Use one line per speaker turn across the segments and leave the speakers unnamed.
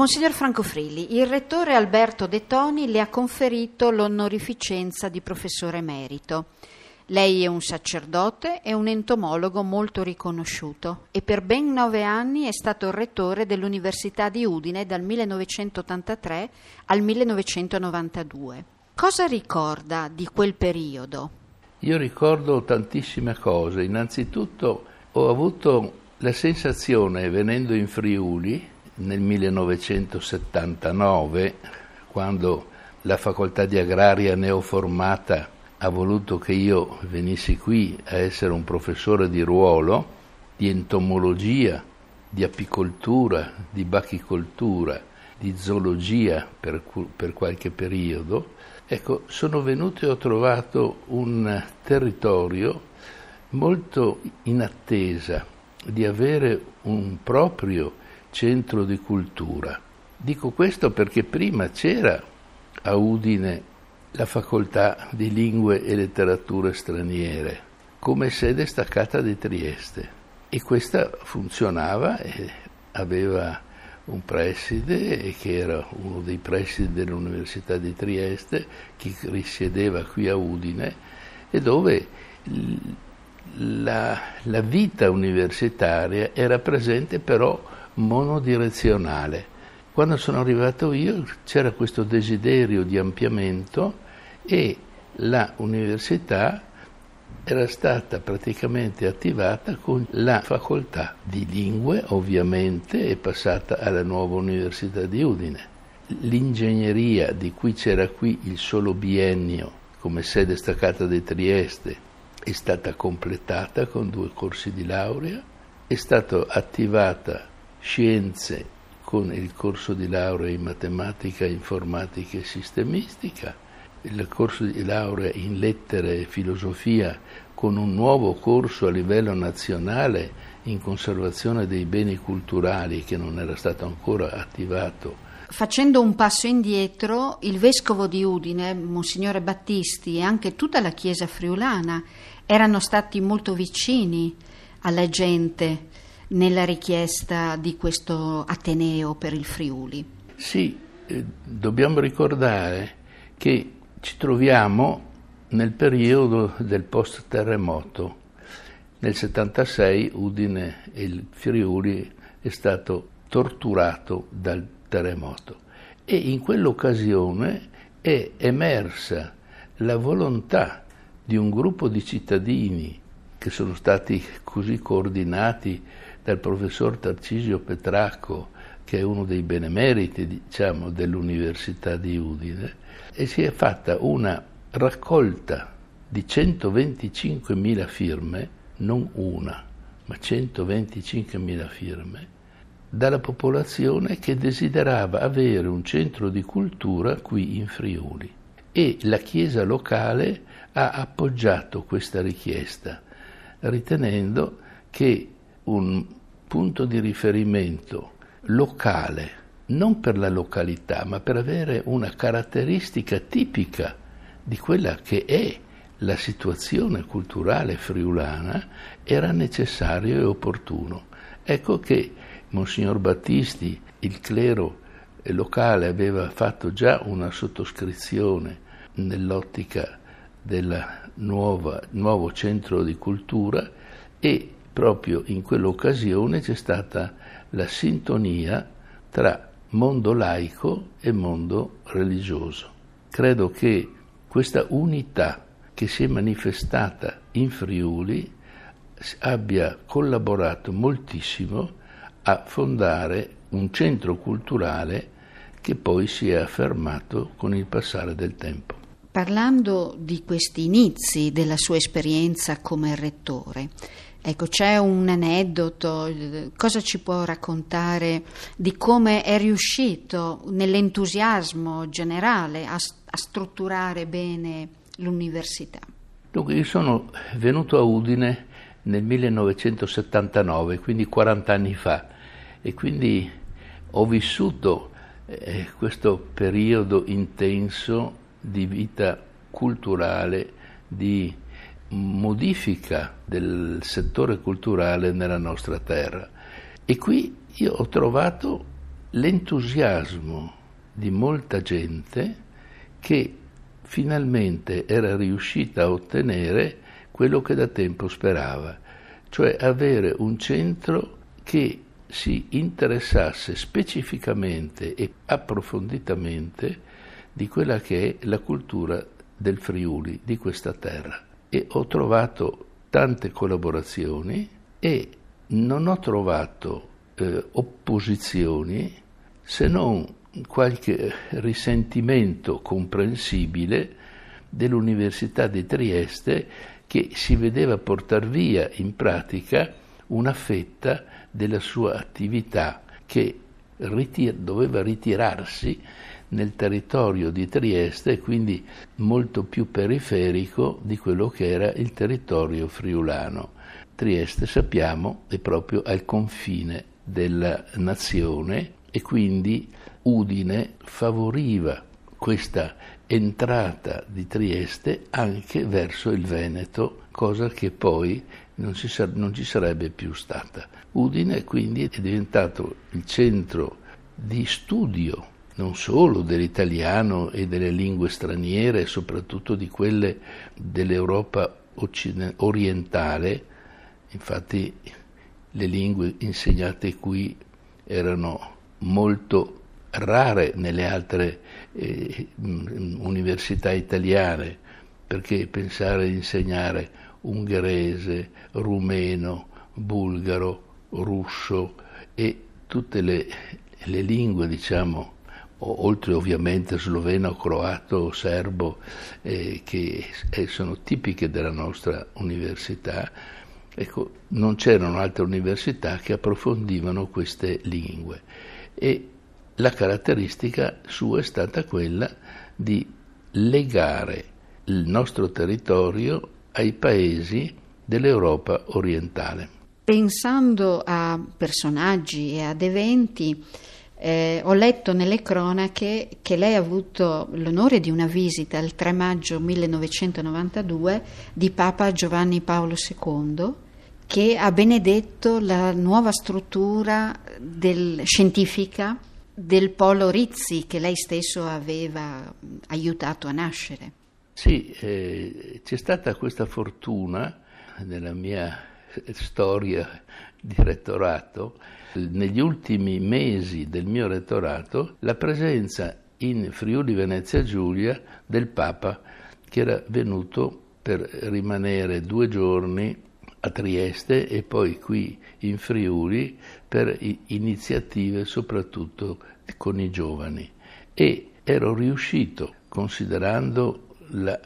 Monsignor Franco Frilli, il rettore Alberto De Toni le ha conferito l'onorificenza di professore emerito. Lei è un sacerdote e un entomologo molto riconosciuto e per ben nove anni è stato rettore dell'Università di Udine dal 1983 al 1992. Cosa ricorda di quel periodo?
Io ricordo tantissime cose. Innanzitutto ho avuto la sensazione, venendo in Friuli nel 1979, quando la facoltà di agraria neoformata ha voluto che io venissi qui a essere un professore di ruolo, di entomologia, di apicoltura, di bachicoltura, di zoologia per, per qualche periodo, ecco, sono venuto e ho trovato un territorio molto in attesa di avere un proprio centro di cultura. Dico questo perché prima c'era a Udine la facoltà di lingue e letterature straniere come sede staccata di Trieste e questa funzionava e aveva un preside che era uno dei presidi dell'Università di Trieste che risiedeva qui a Udine e dove la, la vita universitaria era presente però monodirezionale quando sono arrivato io c'era questo desiderio di ampliamento e la università era stata praticamente attivata con la facoltà di lingue, ovviamente è passata alla nuova Università di Udine. L'ingegneria di cui c'era qui il solo biennio come sede staccata di Trieste è stata completata con due corsi di laurea, è stata attivata scienze con il corso di laurea in matematica, informatica e sistemistica, il corso di laurea in lettere e filosofia con un nuovo corso a livello nazionale in conservazione dei beni culturali che non era stato ancora attivato.
Facendo un passo indietro, il vescovo di Udine, Monsignore Battisti e anche tutta la Chiesa friulana erano stati molto vicini alla gente nella richiesta di questo Ateneo per il Friuli.
Sì, eh, dobbiamo ricordare che ci troviamo nel periodo del post-terremoto. Nel 76 Udine e il Friuli è stato torturato dal terremoto e in quell'occasione è emersa la volontà di un gruppo di cittadini che sono stati così coordinati dal professor Tarcisio Petracco, che è uno dei benemeriti diciamo, dell'Università di Udine, e si è fatta una raccolta di 125.000 firme, non una, ma 125.000 firme, dalla popolazione che desiderava avere un centro di cultura qui in Friuli. E la Chiesa locale ha appoggiato questa richiesta, ritenendo che un punto di riferimento locale, non per la località, ma per avere una caratteristica tipica di quella che è la situazione culturale friulana, era necessario e opportuno. Ecco che Monsignor Battisti, il clero locale, aveva fatto già una sottoscrizione nell'ottica del nuovo centro di cultura e proprio in quell'occasione c'è stata la sintonia tra mondo laico e mondo religioso. Credo che questa unità che si è manifestata in Friuli abbia collaborato moltissimo a fondare un centro culturale che poi si è affermato con il passare del tempo.
Parlando di questi inizi della sua esperienza come rettore, Ecco, c'è un aneddoto, cosa ci può raccontare di come è riuscito nell'entusiasmo generale a, a strutturare bene l'università?
Dunque, io sono venuto a Udine nel 1979, quindi 40 anni fa, e quindi ho vissuto eh, questo periodo intenso di vita culturale, di modifica del settore culturale nella nostra terra. E qui io ho trovato l'entusiasmo di molta gente che finalmente era riuscita a ottenere quello che da tempo sperava, cioè avere un centro che si interessasse specificamente e approfonditamente di quella che è la cultura del Friuli, di questa terra. E ho trovato tante collaborazioni e non ho trovato eh, opposizioni se non qualche risentimento comprensibile dell'Università di Trieste che si vedeva portare via in pratica una fetta della sua attività che ritir- doveva ritirarsi nel territorio di Trieste, quindi molto più periferico di quello che era il territorio friulano. Trieste, sappiamo, è proprio al confine della nazione e quindi Udine favoriva questa entrata di Trieste anche verso il Veneto, cosa che poi non ci, non ci sarebbe più stata. Udine quindi è diventato il centro di studio non solo dell'italiano e delle lingue straniere, soprattutto di quelle dell'Europa orientale, infatti le lingue insegnate qui erano molto rare nelle altre eh, università italiane, perché pensare di insegnare ungherese, rumeno, bulgaro, russo e tutte le, le lingue, diciamo, oltre ovviamente sloveno, croato, serbo, eh, che eh, sono tipiche della nostra università, ecco, non c'erano altre università che approfondivano queste lingue. E la caratteristica sua è stata quella di legare il nostro territorio ai paesi dell'Europa orientale.
Pensando a personaggi e ad eventi, eh, ho letto nelle cronache che lei ha avuto l'onore di una visita il 3 maggio 1992 di Papa Giovanni Paolo II che ha benedetto la nuova struttura del, scientifica del polo Rizzi che lei stesso aveva aiutato a nascere.
Sì, eh, c'è stata questa fortuna nella mia storia di rettorato, negli ultimi mesi del mio rettorato, la presenza in Friuli Venezia Giulia del Papa che era venuto per rimanere due giorni a Trieste e poi qui in Friuli per iniziative soprattutto con i giovani. E ero riuscito, considerando la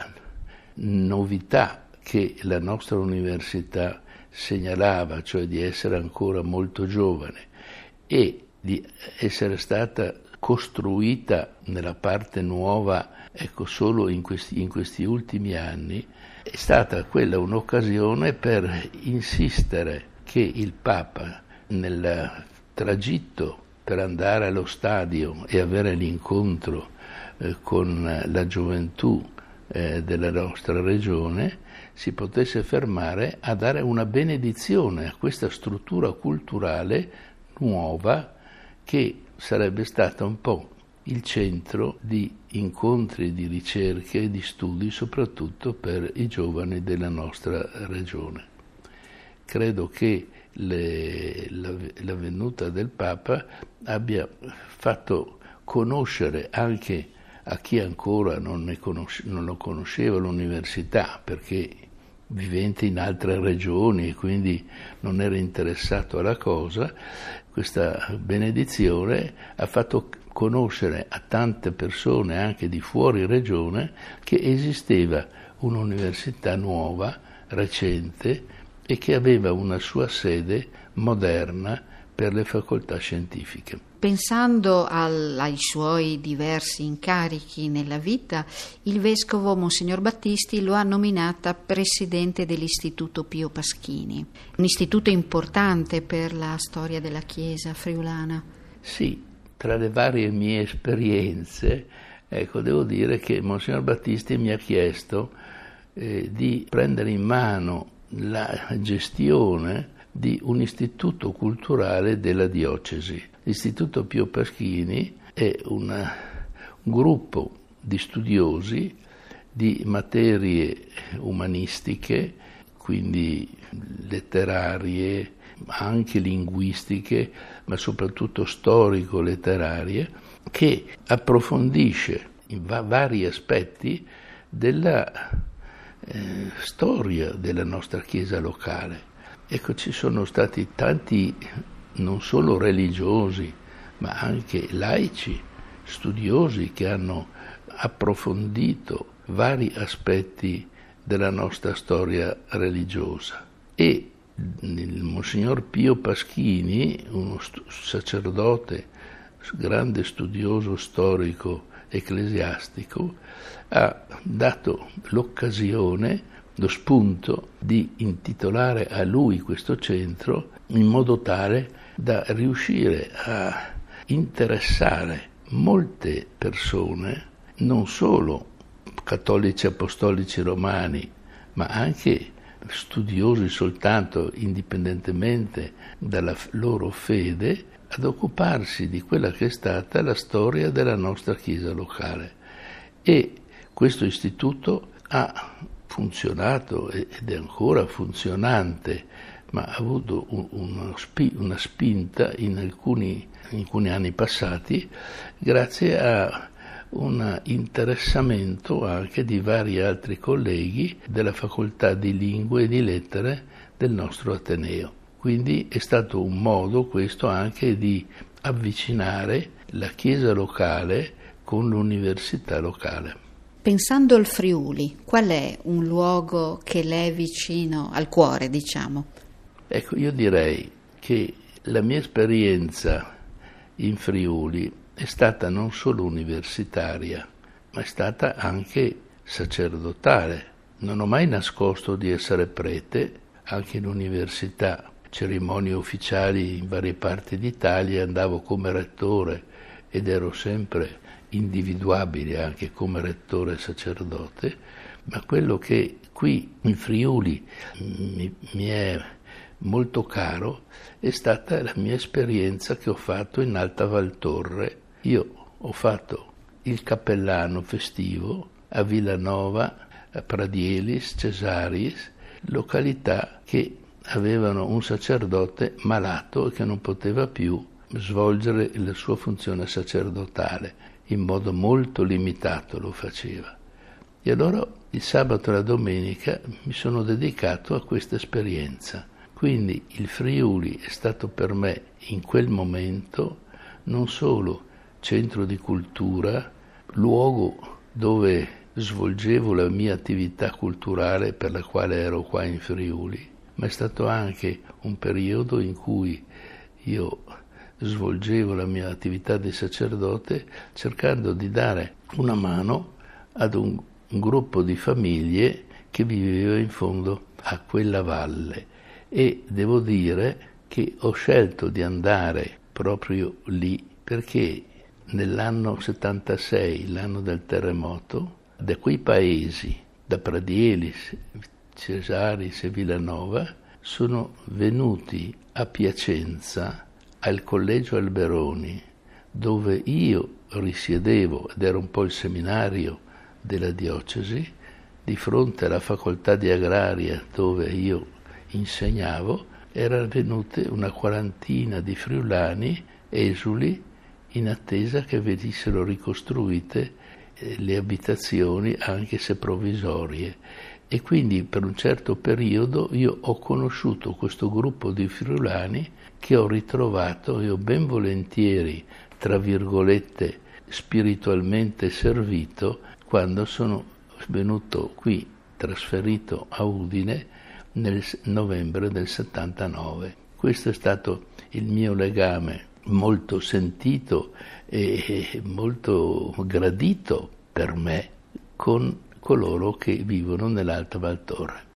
novità che la nostra università segnalava, cioè di essere ancora molto giovane e di essere stata costruita nella parte nuova ecco, solo in questi, in questi ultimi anni, è stata quella un'occasione per insistere che il Papa nel tragitto per andare allo stadio e avere l'incontro eh, con la gioventù eh, della nostra regione si potesse fermare a dare una benedizione a questa struttura culturale nuova che sarebbe stata un po' il centro di incontri, di ricerche e di studi, soprattutto per i giovani della nostra regione. Credo che le, la, la venuta del Papa abbia fatto conoscere anche a chi ancora non, conosce, non lo conosceva l'università, perché vivente in altre regioni e quindi non era interessato alla cosa, questa benedizione ha fatto conoscere a tante persone anche di fuori regione che esisteva un'università nuova, recente e che aveva una sua sede moderna per le facoltà scientifiche.
Pensando al, ai suoi diversi incarichi nella vita, il vescovo Monsignor Battisti lo ha nominata presidente dell'Istituto Pio Paschini, un istituto importante per la storia della Chiesa friulana.
Sì, tra le varie mie esperienze, ecco, devo dire che Monsignor Battisti mi ha chiesto eh, di prendere in mano la gestione di un istituto culturale della diocesi. L'Istituto Pio Paschini è una, un gruppo di studiosi di materie umanistiche, quindi letterarie, anche linguistiche, ma soprattutto storico-letterarie, che approfondisce in va- vari aspetti della eh, storia della nostra Chiesa locale. Ecco, ci sono stati tanti, non solo religiosi, ma anche laici, studiosi che hanno approfondito vari aspetti della nostra storia religiosa. E il Monsignor Pio Paschini, uno sacerdote, grande studioso storico ecclesiastico, ha dato l'occasione, lo spunto di intitolare a lui questo centro in modo tale da riuscire a interessare molte persone, non solo cattolici apostolici romani, ma anche studiosi soltanto indipendentemente dalla loro fede, ad occuparsi di quella che è stata la storia della nostra Chiesa locale. E questo istituto ha funzionato ed è ancora funzionante, ma ha avuto una spinta in alcuni, in alcuni anni passati grazie a un interessamento anche di vari altri colleghi della facoltà di lingue e di lettere del nostro Ateneo. Quindi è stato un modo questo anche di avvicinare la Chiesa locale con l'università locale.
Pensando al Friuli, qual è un luogo che le è vicino al cuore, diciamo?
Ecco, io direi che la mia esperienza in Friuli è stata non solo universitaria, ma è stata anche sacerdotale. Non ho mai nascosto di essere prete, anche in università, cerimonie ufficiali in varie parti d'Italia, andavo come rettore ed ero sempre individuabile anche come rettore sacerdote, ma quello che qui in Friuli mi, mi è molto caro è stata la mia esperienza che ho fatto in Alta Valtorre. Io ho fatto il cappellano festivo a Villanova, a Pradielis, Cesaris, località che avevano un sacerdote malato e che non poteva più svolgere la sua funzione sacerdotale, in modo molto limitato lo faceva. E allora il sabato e la domenica mi sono dedicato a questa esperienza. Quindi il Friuli è stato per me in quel momento non solo centro di cultura, luogo dove svolgevo la mia attività culturale per la quale ero qua in Friuli, ma è stato anche un periodo in cui io svolgevo la mia attività di sacerdote cercando di dare una mano ad un, gruppo di famiglie che viveva in fondo a quella valle. E devo dire che ho scelto di andare proprio lì perché nell'anno 76, l'anno del terremoto, da quei paesi, da Pradielis, Cesaris e Villanova, sono venuti a Piacenza al Collegio Alberoni, dove io risiedevo ed era un po' il seminario della diocesi, di fronte alla facoltà di agraria dove io insegnavo, erano venute una quarantina di friulani esuli in attesa che venissero ricostruite eh, le abitazioni anche se provvisorie e quindi per un certo periodo io ho conosciuto questo gruppo di friulani che ho ritrovato e ho ben volentieri, tra virgolette, spiritualmente servito quando sono venuto qui, trasferito a Udine nel novembre del 79. Questo è stato il mio legame molto sentito e molto gradito per me con coloro che vivono nell'Alta Valtorre.